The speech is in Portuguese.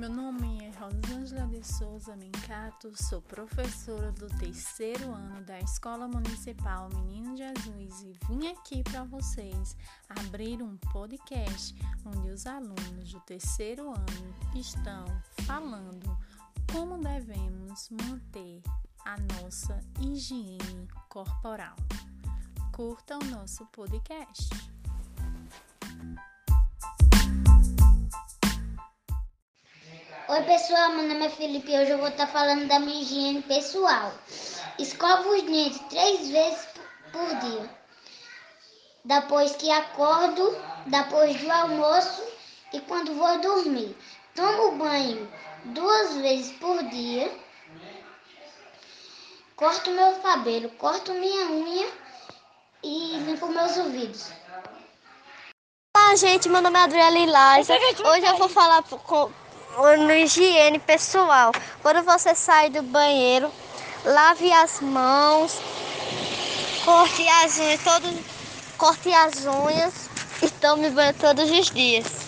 Meu nome é Rosângela de Souza Mencato, sou professora do terceiro ano da Escola Municipal Menino Jesus e vim aqui para vocês abrir um podcast onde os alunos do terceiro ano estão falando como devemos manter a nossa higiene corporal. Curta o nosso podcast. Oi pessoal, meu nome é Felipe e hoje eu vou estar falando da minha higiene pessoal. Escovo os dentes três vezes por dia. Depois que acordo, depois do almoço e quando vou dormir. Tomo banho duas vezes por dia. Corto meu cabelo, corto minha unha e limpo meus ouvidos. Olá, gente. Meu nome é Adriana Lilás. Hoje eu vou falar com no higiene pessoal. Quando você sai do banheiro, lave as mãos, corte as unhas, corte as unhas e tome banho todos os dias.